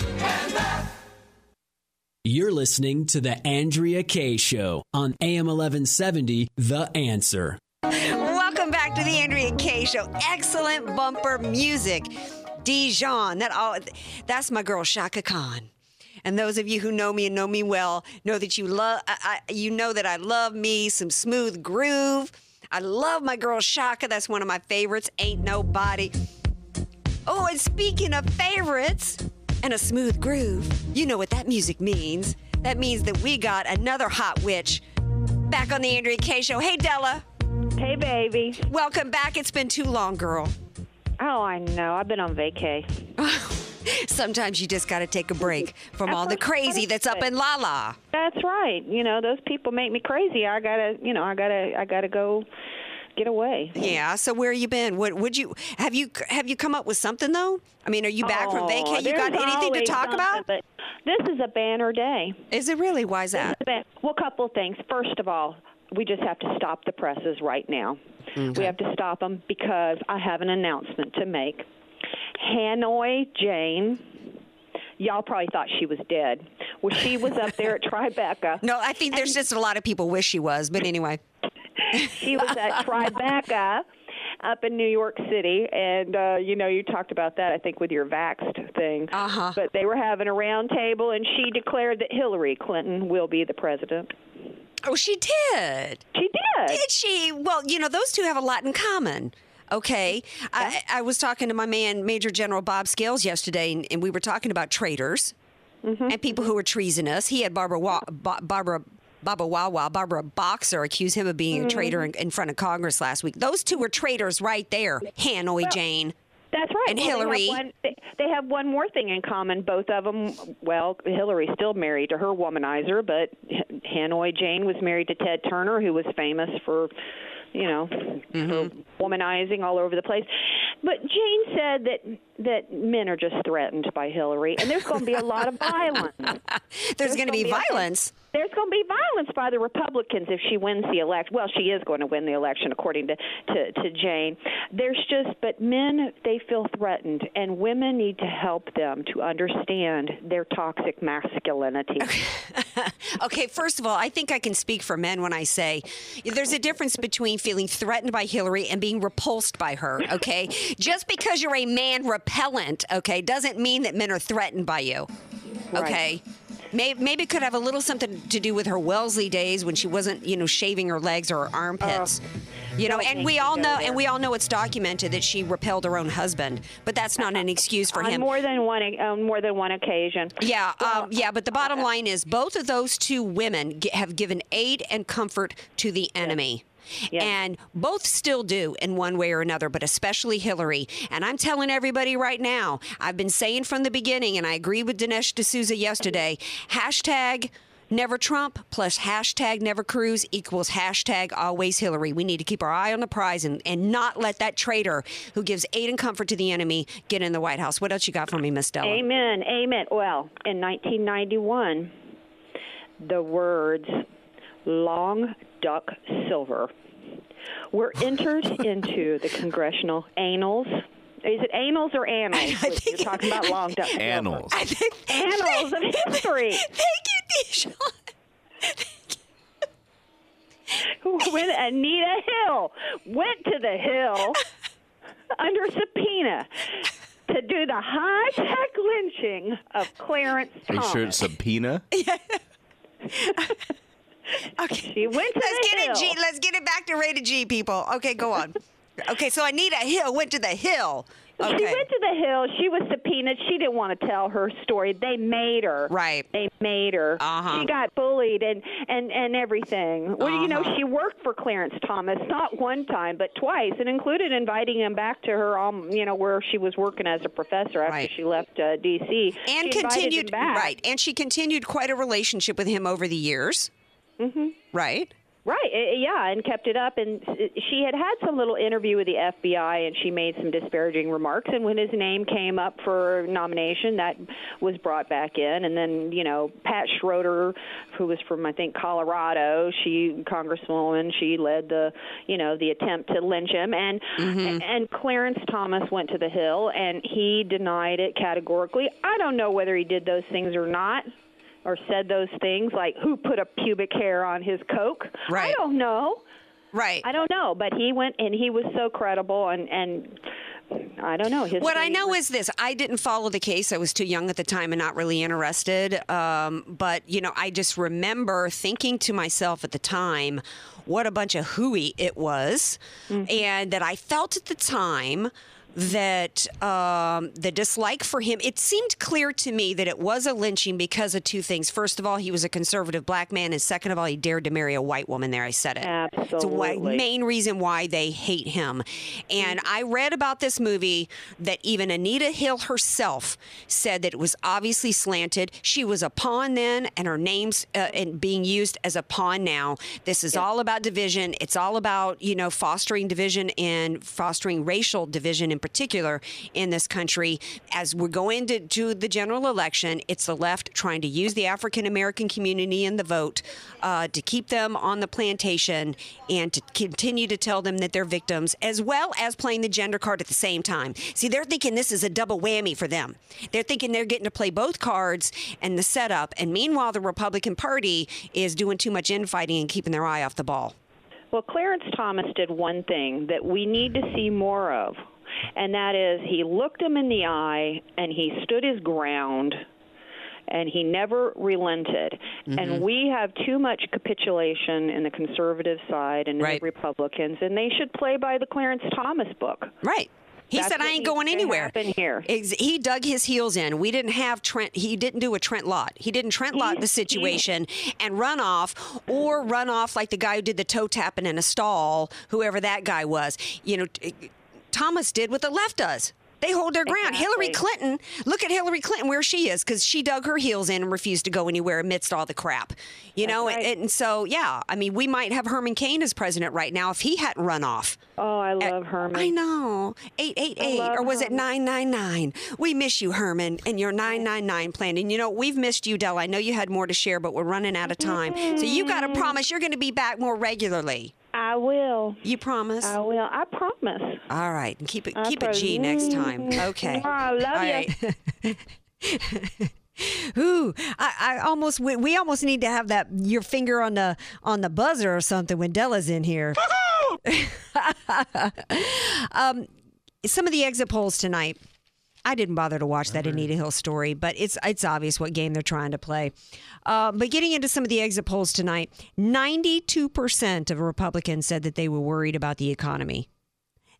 You're listening to The Andrea Kaye Show on AM 1170, The Answer. Welcome back to the Andrea Kaye Show. Excellent bumper music. Dijon. That all, that's my girl Chaka Khan. And those of you who know me and know me well know that you love. I, I, you know that I love me some smooth groove. I love my girl Chaka. That's one of my favorites. Ain't nobody. Oh, and speaking of favorites and a smooth groove, you know what that music means. That means that we got another hot witch back on the Andrea Kaye Show. Hey, Della. Hey, baby. Welcome back. It's been too long, girl. Oh, I know. I've been on vacay. Sometimes you just got to take a break from all the crazy that's up in La La. That's right. You know, those people make me crazy. I gotta, you know, I gotta, I gotta go get away. Yeah. So where you been? What would you have you have you come up with something though? I mean, are you back from Oh, vacation? You got anything to talk about? But this is a banner day. Is it really? Why is that? Well, a couple of things. First of all, we just have to stop the presses right now. Mm-hmm. We have to stop them because I have an announcement to make. Hanoi Jane. Y'all probably thought she was dead. Well, she was up there at Tribeca. No, I think there's just a lot of people wish she was, but anyway. she was at Tribeca up in New York City, and uh, you know you talked about that I think with your vaxxed thing. Uh huh. But they were having a round table, and she declared that Hillary Clinton will be the president. Oh, she did. She did. Did she? Well, you know, those two have a lot in common. Okay. I, I was talking to my man, Major General Bob Scales, yesterday, and, and we were talking about traitors and people who were treasonous. He had Barbara, Wa- Ba- Barbara. Baba Wawa, Barbara Boxer accused him of being a traitor mm-hmm. in, in front of Congress last week. Those two were traitors right there. Hanoi Jane. That's right. And Well, Hillary. They have, one, they, they have one more thing in common. Both of them, well, Hillary's still married to her womanizer, but Hanoi Jane was married to Ted Turner, who was famous for, you know, for mm-hmm. womanizing all over the place. But Jane said that that men are just threatened by Hillary, and there's going to be a lot of violence. There's, going to be gonna violence. There's going to be violence by the Republicans if she wins the election. Well, she is going to win the election, according to, to, to Jane. There's just, but men, they feel threatened, and women need to help them to understand their toxic masculinity. Okay, first of all, I think I can speak for men when I say there's a difference between feeling threatened by Hillary and being repulsed by her, okay? Just because you're a man repellent, okay, doesn't mean that men are threatened by you, okay? Maybe, maybe it could have a little something to do with her Wellesley days when she wasn't, you know, shaving her legs or her armpits. you know, and we all know, there. and we all know it's documented that she repelled her own husband. But that's not an excuse for on him. more than one on more than one occasion. Yeah, um, yeah, but the bottom line is both of those two women g- have given aid and comfort to the enemy. And both still do in one way or another, but especially Hillary. And I'm telling everybody right now, I've been saying from the beginning, and I agree with Dinesh D'Souza yesterday hashtag never Trump plus hashtag never Cruz equals hashtag always Hillary. We need to keep our eye on the prize and, and not let that traitor who gives aid and comfort to the enemy get in the White House. What else you got for me, Miss Della? Amen. Amen. Well, in 1991, the words long dong silver were entered into the congressional annals. Is it annals or annals? You're talking about long dong silver. Annals. Annals of history. Thank you, Dijon. when Anita Hill went to the Hill under subpoena to do the high tech lynching of Clarence Are you sure it's subpoena? Okay. She went to let's the get Hill. it G. Let's get it back to rated G, people. Okay, go on. okay, so Anita Hill went to the Hill. Okay. She went to the Hill. She was subpoenaed. She didn't want to tell her story. They made her. Right. They made her. Uh-huh. She got bullied and and and everything. Well, you know, Uh-huh. she worked for Clarence Thomas not one time but twice, and included inviting him back to her, um, you know, where she was working as a professor after she left uh, D.C. and she continued back. right, and she continued quite a relationship with him over the years. Mm-hmm. Right. Right, yeah, and kept it up. And she had had some little interview with the FBI, and she made some disparaging remarks. And when his name came up for nomination, that was brought back in. And then, you know, Pat Schroeder, who was from I think Colorado, she Congresswoman, she led the, you know, the attempt to lynch him. And and Clarence Thomas went to the Hill, and he denied it categorically. I don't know whether he did those things or not or said those things like who put a pubic hair on his coke. Right. I don't know. Right. I don't know, but he went and he was so credible and and I don't know. His What I know is this: I didn't follow the case. I was too young at the time and not really interested. Um, but you know, I just remember thinking to myself at the time, "What a bunch of hooey it was," and that I felt at the time that um, the dislike for him, it seemed clear to me that it was a lynching because of two things. First of all, he was a conservative black man, and second of all, he dared to marry a white woman. There, I said it. It's a why, Absolutely. main reason why they hate him. And I read about this movie that even Anita Hill herself said that it was obviously slanted. She was a pawn then, and her name's uh, and being used as a pawn now. This is all about division. It's all about you know fostering division and fostering racial division in particular in this country. As we're going to, to the general election, it's the left trying to use the African American community and the vote uh, to keep them on the plantation and to continue to tell them that they're victims, as well as playing the gender card at the same time. See, they're thinking this is a double whammy for them. They're thinking they're getting to play both cards and the setup. And meanwhile, the Republican Party is doing too much infighting and keeping their eye off the ball. Well, Clarence Thomas did one thing that we need to see more of, and that is he looked him in the eye and he stood his ground and he never relented. Mm-hmm. And we have too much capitulation in the conservative side and Right. the Republicans, and they should play by the Clarence Thomas book. Right. He That's said, "I ain't going anywhere." here. He dug his heels in. We didn't have Trent. He didn't do a Trent Lott. He didn't Trent Lott the situation and run off, or run off like the guy who did the toe tapping in a stall, whoever that guy was. You know, Thomas did what the left does. They hold their ground. Hillary Clinton, look at Hillary Clinton where she is because she dug her heels in and refused to go anywhere amidst all the crap. You know, and, and so yeah, I mean, we might have Herman Cain as president right now if he hadn't run off. Oh, I love Herman. I know. 888 love or was it 999? We miss you, Herman, and your 999 plan. And you know, we've missed you, Dell. I know you had more to share, but we're running out of time. So you got to mm. promise you're going to be back more regularly. I will. You promise? I will. I promise. All right. And keep it I keep it promise. G next time. Okay. I love All you. right. Ooh, I, I almost we, we almost need to have that your finger on the on the buzzer or something when Della's in here. um, some of the exit polls tonight. I didn't bother to watch that Anita Hill story, but it's it's obvious what game they're trying to play. Uh, but getting into some of the exit polls tonight, ninety-two percent of Republicans said that they were worried about the economy.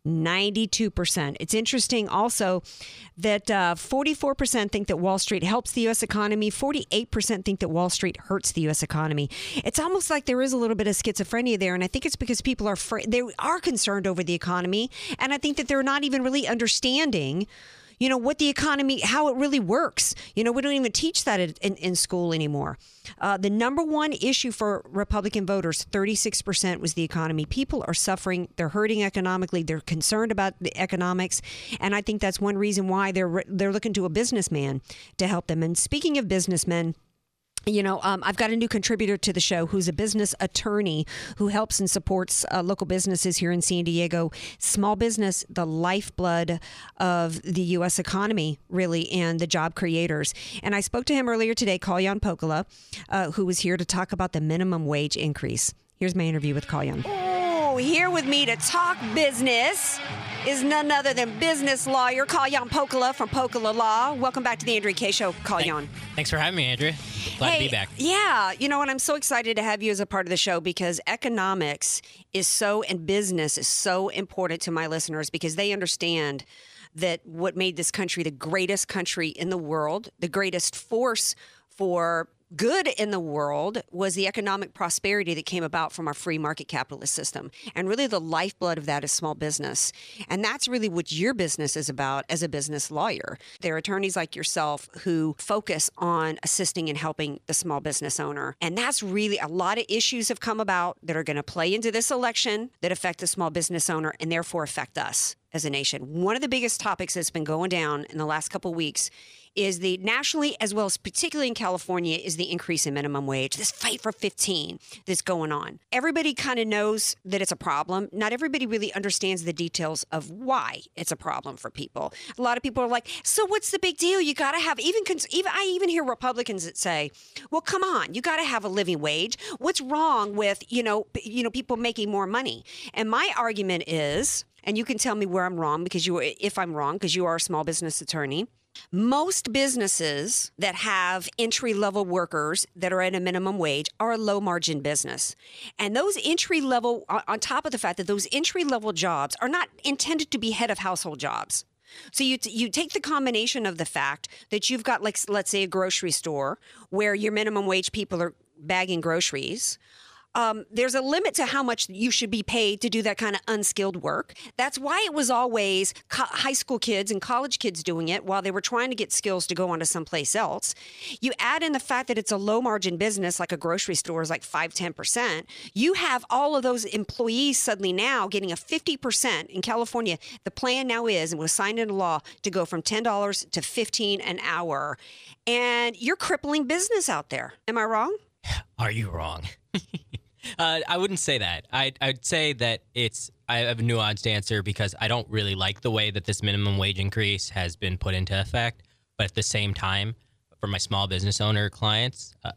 92%. It's interesting also that uh, 44% think that Wall Street helps the U.S. economy, 48% think that Wall Street hurts the U.S. economy. It's almost like there is a little bit of schizophrenia there, and I think it's because people are fr- they are concerned over the economy, and I think that they're not even really understanding you know what the economy how it really works. You know we don't even teach that in, in, school anymore. Uh, the number one issue for republican voters 36% was the economy. People are suffering. They're hurting economically. They're concerned about the economics. And i think that's one reason why they're they're looking to a businessman to help them. And speaking of businessmen you know, um, I've got a new contributor to the show who's a business attorney who helps and supports uh, local businesses here in San Diego. Small business, the lifeblood of the U.S. economy, really, and the job creators. And I spoke to him earlier today, Kalyan Pokala, uh, who was here to talk about the minimum wage increase. Here's my interview with Kalyan. Here with me to talk business is none other than business lawyer Kalyan Pokala from Pokala Law. Welcome back to the Andrea Kaye Show, Kalyan. Thanks for having me, Andrea. Glad to be back. Yeah, you know, and I'm so excited to have you as a part of the show because economics is so and business is so important to my listeners because they understand that what made this country the greatest country in the world, the greatest force for good in the world was the economic prosperity that came about from our free market capitalist system. And really, the lifeblood of that is small business. And that's really what your business is about as a business lawyer. There are attorneys like yourself who focus on assisting and helping the small business owner. And that's really a lot of issues have come about that are going to play into this election that affect the small business owner and therefore affect us as a nation. One of the biggest topics that's been going down in the last couple weeks is the nationally as well as particularly in California is the increase in minimum wage. This fight for 15 that's going on. Everybody kind of knows that it's a problem. Not everybody really understands the details of why it's a problem for people. A lot of people are like, "So what's the big deal? You got to have even cons- even I even hear Republicans that say, "Well, come on, you got to have a living wage. What's wrong with, you know, you know people making more money?" And my argument is and you can tell me where I'm wrong because you if I'm wrong because you are a small business attorney. Most businesses that have entry level workers that are at a minimum wage are a low margin business. And those entry level, on top of the fact that those entry level jobs are not intended to be head of household jobs. So you t- you take the combination of the fact that you've got like let's say a grocery store where your minimum wage people are bagging groceries. Um, there's a limit to how much you should be paid to do that kind of unskilled work. That's why it was always co- high school kids and college kids doing it while they were trying to get skills to go on to someplace else. You add in the fact that it's a low margin business, like a grocery store is like 5 10%. You have all of those employees suddenly now getting a 50% in California. The plan now is, and was signed into law, to go from $10 to 15 an hour. And you're crippling business out there. Am I wrong? Are you wrong? uh, I wouldn't say that. I'd, I'd say that it's. I have a nuanced answer because I don't really like the way that this minimum wage increase has been put into effect. But at the same time, for my small business owner clients, uh,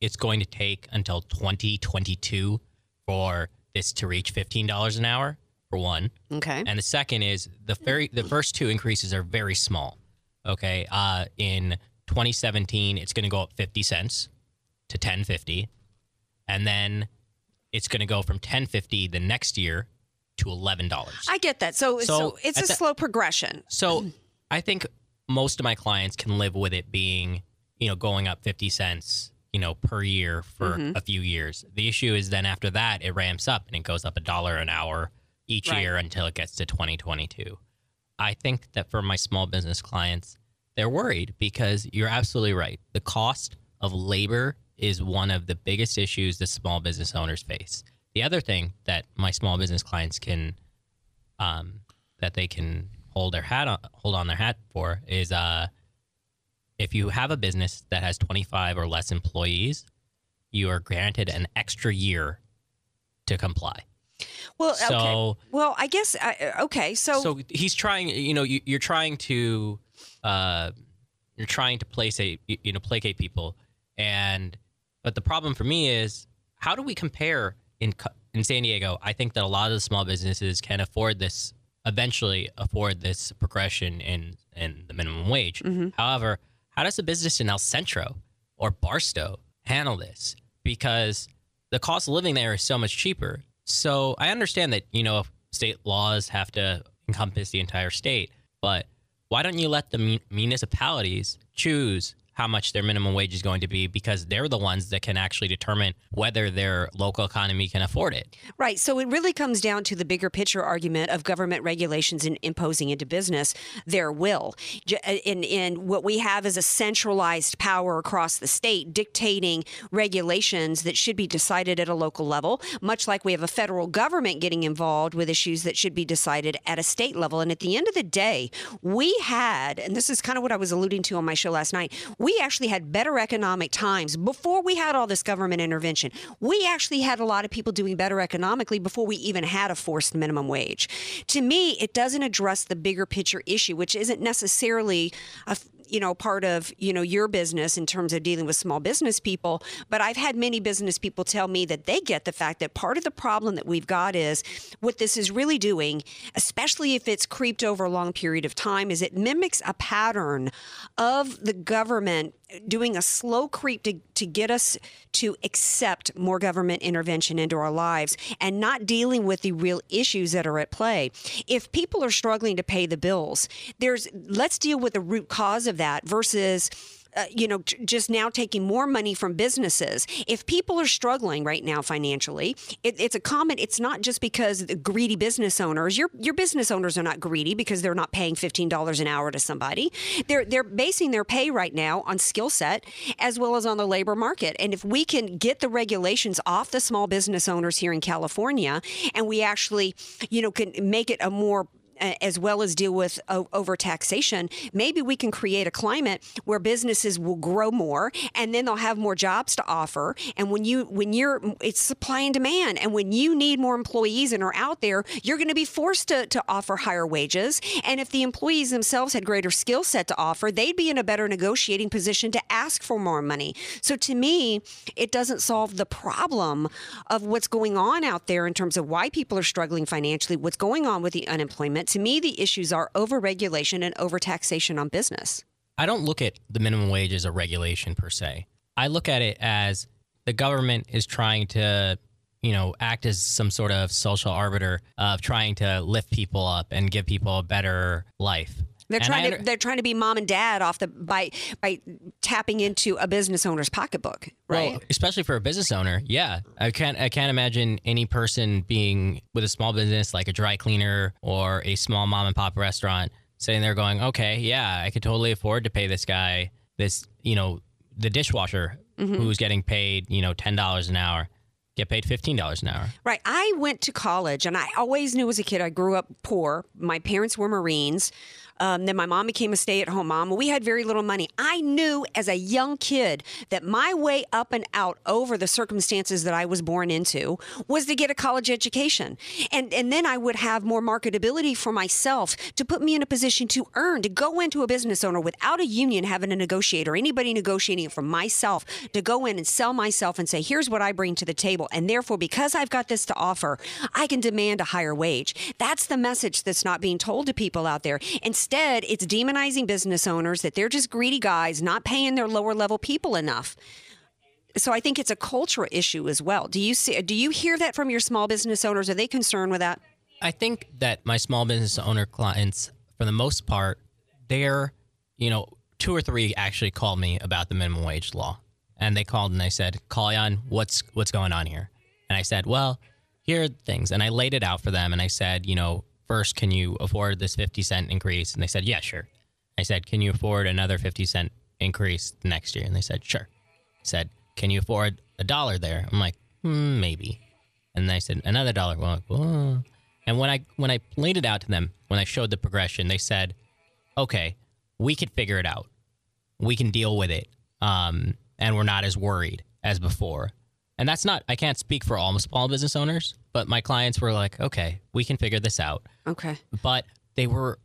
it's going to take until 2022 for this to reach $15 an hour. For one, Okay. and the second is the very the first two increases are very small. Okay, uh, in 2017, it's going to go up 50 cents to 1050, and then it's going to go from 1050 the next year to 11 dollars. I get that. So, so, So, it's a the- slow progression. So I think most of my clients can live with it being, you know, going up 50 cents, you know, per year for Mhm. a few years. The issue is then after that, it ramps up and it goes up a dollar an hour each Right. year until it gets to 2022. I think that for my small business clients, they're worried because you're absolutely right. The cost of labor is one of the biggest issues that small business owners face. The other thing that my small business clients can um, that they can hold their hat on, hold on their hat for is uh, if you have a business that has 25 or less employees, you are granted an extra year to comply. Well, okay. So- Well, I guess I, okay. So, So he's trying, you know, you, you're trying to, uh, you're trying to place a, you know, placate people, and but the problem for me is how do we compare in in San Diego? I think that a lot of the small businesses can afford this, eventually afford this progression in in the minimum wage. Mm-hmm. However, how does a business in El Centro or Barstow handle this? Because the cost of living there is so much cheaper. So I understand that, you know, state laws have to encompass the entire state, but why don't you let the mun- municipalities choose how much their minimum wage is going to be because they're the ones that can actually determine whether their local economy can afford it. Right. So it really comes down to the bigger picture argument of government regulations and imposing into business their will. J- uh, in what we have is a centralized power across the state dictating regulations that should be decided at a local level, much like we have a federal government getting involved with issues that should be decided at a state level. And at the end of the day, we had, and this is kind of what I was alluding to on my show last night, we actually had better economic times before we had all this government intervention. We actually had a lot of people doing better economically before we even had a forced minimum wage. To me, it doesn't address the bigger picture issue, which isn't necessarily a you know part of you know your business in terms of dealing with small business people but i've had many business people tell me that they get the fact that part of the problem that we've got is what this is really doing especially if it's creeped over a long period of time is it mimics a pattern of the government doing a slow creep to, to get us to accept more government intervention into our lives and not dealing with the real issues that are at play. If people are struggling to pay the bills, there's let's deal with the root cause of that versus uh, you know, just now taking more money from businesses. If people are struggling right now financially, it, it's a common. It's not just because the greedy business owners. Your your business owners are not greedy because they're not paying fifteen dollars an hour to somebody. They're they're basing their pay right now on skill set as well as on the labor market. And if we can get the regulations off the small business owners here in California, and we actually, you know, can make it a more as well as deal with overtaxation, maybe we can create a climate where businesses will grow more and then they'll have more jobs to offer. And when you when you're it's supply and demand, and when you need more employees and are out there, you're going to be forced to, to offer higher wages. And if the employees themselves had greater skill set to offer, they'd be in a better negotiating position to ask for more money. So to me, it doesn't solve the problem of what's going on out there in terms of why people are struggling financially, what's going on with the unemployment. To me, the issues are overregulation and overtaxation on business. I don't look at the minimum wage as a regulation per se. I look at it as the government is trying to you know, act as some sort of social arbiter of trying to lift people up and give people a better life. They're And trying I to they're trying to be mom and dad off the by by tapping into a business owner's pocketbook, right? Well, especially for a business owner, yeah. I can't I can't imagine any person being with a small business like a dry cleaner or a small mom and pop restaurant sitting there going, "Okay, yeah, I could totally afford to pay this guy this, you know, the dishwasher Mhm. who's getting paid, you know, $10 an hour, get paid $15 an hour." Right. I went to college and I always knew as a kid I grew up poor. My parents were Marines. Um, then my mom became a stay at home mom. We had very little money. I knew as a young kid that my way up and out over the circumstances that I was born into was to get a college education. And, and then I would have more marketability for myself to put me in a position to earn, to go into a business owner without a union having a negotiator, anybody negotiating it for myself, to go in and sell myself and say, here's what I bring to the table. And therefore, because I've got this to offer, I can demand a higher wage. That's the message that's not being told to people out there. Instead, it's demonizing business owners that they're just greedy guys not paying their lower level people enough. So I think it's a cultural issue as well. Do you see do you hear that from your small business owners? Are they concerned with that? I think that my small business owner clients, for the most part, they're, you know, two or three actually called me about the minimum wage law, and they called and they said, "Kalyan, what's what's going on here?" And I said, "Well, here are the things," and I laid it out for them, and I said, you know, first, can you afford this fifty cent increase? And they said, "Yeah, sure." I said, "Can you afford another fifty cent increase next year?" And they said, "Sure." I said, "Can you afford a dollar there?" I'm like, hmm, "Maybe." And they said another dollar. Well, like. And when I when I laid it out to them, when I showed the progression, they said, "Okay, we could figure it out. We can deal with it, um, and we're not as worried as before." And that's not. I can't speak for all small business owners, but my clients were like, "Okay, we can figure this out." Okay. But they were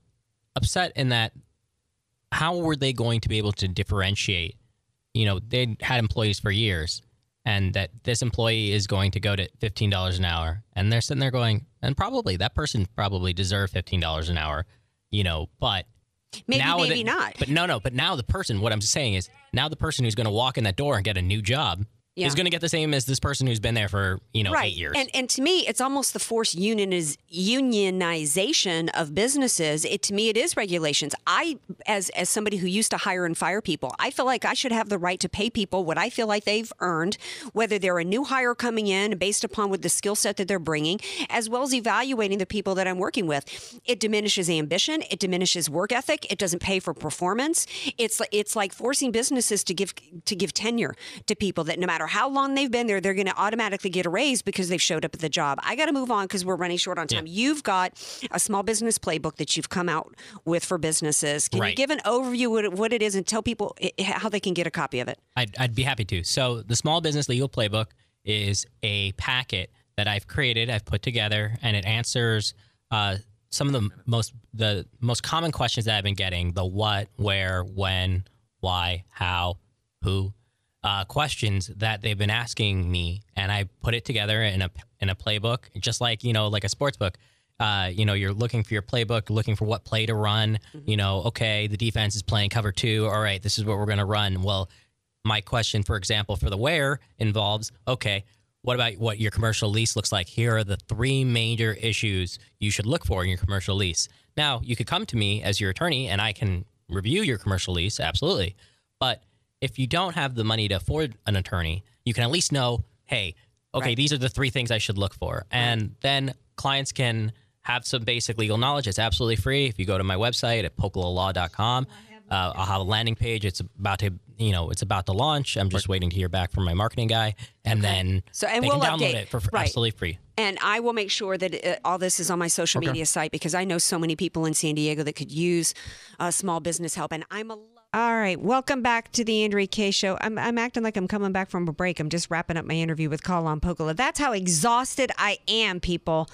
upset in that how were they going to be able to differentiate? You know, they had employees for years, and that this employee is going to go to fifteen dollars an hour, and they're sitting there going, and probably that person probably deserved fifteen dollars an hour, you know, but Maybe, now maybe the- not. But no, no, but now the person, what I'm saying is, now the person who's going to walk in that door and get a new job Yeah. is going to get the same as this person who's been there for you know right. eight years. And and to me, it's almost the forced unioniz- unionization of businesses. It to me, it is regulations. I, as as somebody who used to hire and fire people, I feel like I should have the right to pay people what I feel like they've earned, whether they're a new hire coming in based upon what the skill set that they're bringing, as well as evaluating the people that I'm working with. It diminishes ambition. It diminishes work ethic. It doesn't pay for performance. It's it's like forcing businesses to give to give tenure to people that no matter how long they've been there, they're going to automatically get a raise because they've showed up at the job. I got to move on because we're running short on time. You've got a small business playbook that you've come out with for businesses. Can you give an overview what what it is and tell people how they can get a copy of it? I'd, I'd be happy to. So, the Small Business Legal Playbook is a packet that I've created, I've put together, and it answers uh, some of the most the most common questions that I've been getting: the what, where, when, why, how, who. Uh, questions that they've been asking me, and I put it together in a in a playbook, just like you know, like a sports book. Uh, you know, you're looking for your playbook, looking for what play to run. You know, okay, the defense is playing cover two. All right, this is what we're going to run. Well, my question, for example, for the where involves okay, what about what your commercial lease looks like? Here are the three major issues you should look for in your commercial lease. Now, you could come to me as your attorney and I can review your commercial lease, absolutely. But if you don't have the money to afford an attorney, you can at least know, hey, okay, these are the three things I should look for. And then clients can have some basic legal knowledge. It's absolutely free. If you go to my website at pokalalaw.com, uh, I'll have a landing page. It's about to, you know, it's about to launch. I'm just waiting to hear back from my marketing guy, and then So- and we'll can download update- it for, right. absolutely free. And I will make sure that uh all this is on my social Okay. media site because I know so many people in San Diego that could use uh, small business help. And I'm a. All right, welcome back to the Andrea Kaye Show. I'm, I'm acting like I'm coming back from a break. I'm just wrapping up my interview with Kalyan Pokala. That's how exhausted I am, people.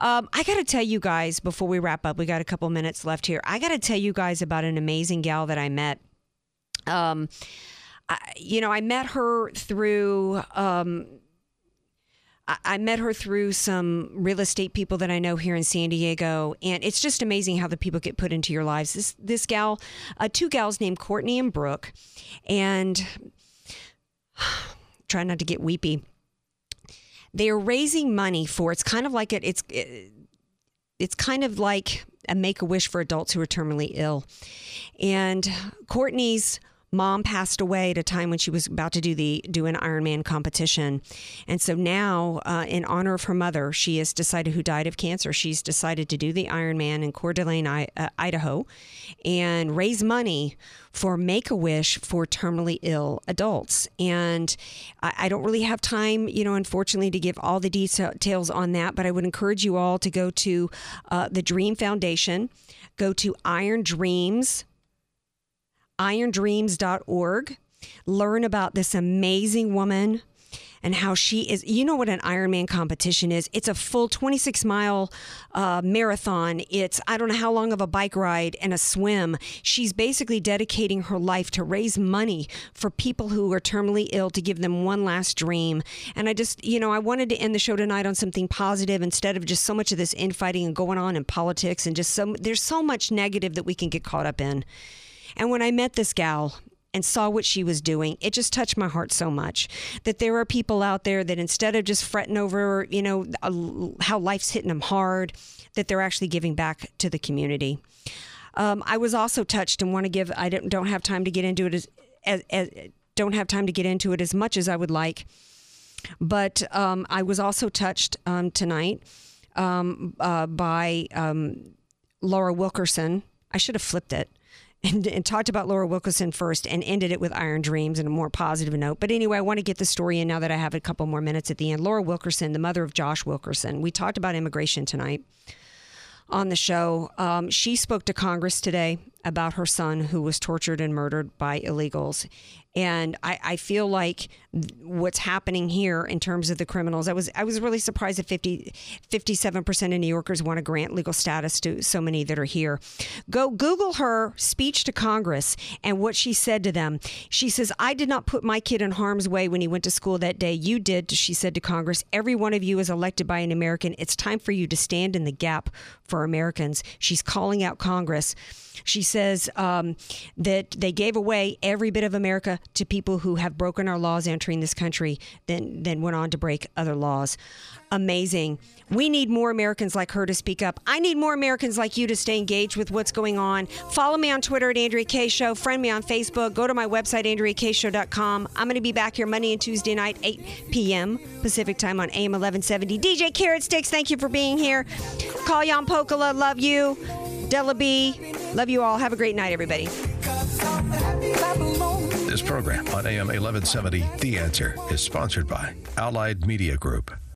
Um, I got to tell you guys before we wrap up, we got a couple minutes left here. I got to tell you guys about an amazing gal that I met. Um, I, you know, I met her through. Um, I- met her through some real estate people that I know here in San Diego, and it's just amazing how the people get put into your lives. This this gal, uh, two gals named Courtney and Brooke, and try not to get weepy. they are raising money for. It's kind of like it. It's it, it's kind of like a make a wish for adults who are terminally ill. And Courtney's mom passed away at a time when she was about to do the do an Ironman competition, and so now, uh, in honor of her mother, she has decided who died of cancer. She's decided to do the Ironman in Coeur d'Alene, I, uh, Idaho, and raise money for Make a Wish for terminally ill adults. And I, I don't really have time, you know, unfortunately, to give all the details on that, but I would encourage you all to go to uh, the Dream Foundation, go to Iron Dreams irondreams.org. Learn about this amazing woman and how she is. You know what an Ironman competition is? It's a full 26 mile uh, marathon. It's, I don't know how long of a bike ride and a swim. She's basically dedicating her life to raise money for people who are terminally ill to give them one last dream. And I just, you know, I wanted to end the show tonight on something positive instead of just so much of this infighting and going on in politics and just so, there's so much negative that we can get caught up in. And when I met this gal and saw what she was doing, it just touched my heart so much that there are people out there that instead of just fretting over, you know, how life's hitting them hard, that they're actually giving back to the community. Um, I was also touched and want to give. I don't, don't have time to get into it as, as, as, don't have time to get into it as much as I would like, but um, I was also touched um, tonight um, uh, by um, Laura Wilkerson. I should have flipped it and, and, talked about Laura Wilkerson first and ended it with Iron Dreams and a more positive note. But anyway, I want to get the story in now that I have a couple more minutes at the end. Laura Wilkerson, the mother of Josh Wilkerson. We talked about immigration tonight on the show. Um, she spoke to Congress today about her son who was tortured and murdered by illegals. And I, I feel like what's happening here in terms of the criminals, I was I was really surprised that 50, 57% of New Yorkers want to grant legal status to so many that are here. Go Google her speech to Congress and what she said to them. She says, I did not put my kid in harm's way when he went to school that day. You did, she said to Congress. Every one of you is elected by an American. It's time for you to stand in the gap for Americans. She's calling out Congress. She says um, that they gave away every bit of America to people who have broken our laws entering this country, then then went on to break other laws. Amazing. We need more Americans like her to speak up. I need more Americans like you to stay engaged with what's going on. Follow me on Twitter at Andrea Kaye Show. Friend me on Facebook. Go to my website, AndreaKayeShow.com. I'm going to be back here Monday and Tuesday night, 8 p.m. Pacific time on AM 1170. DJ Carrot Sticks, thank you for being here. Kalyan Pokala, love you. Della B, love you all. Have a great night, everybody. This program on AM 1170, The Answer, is sponsored by Allied Media Group.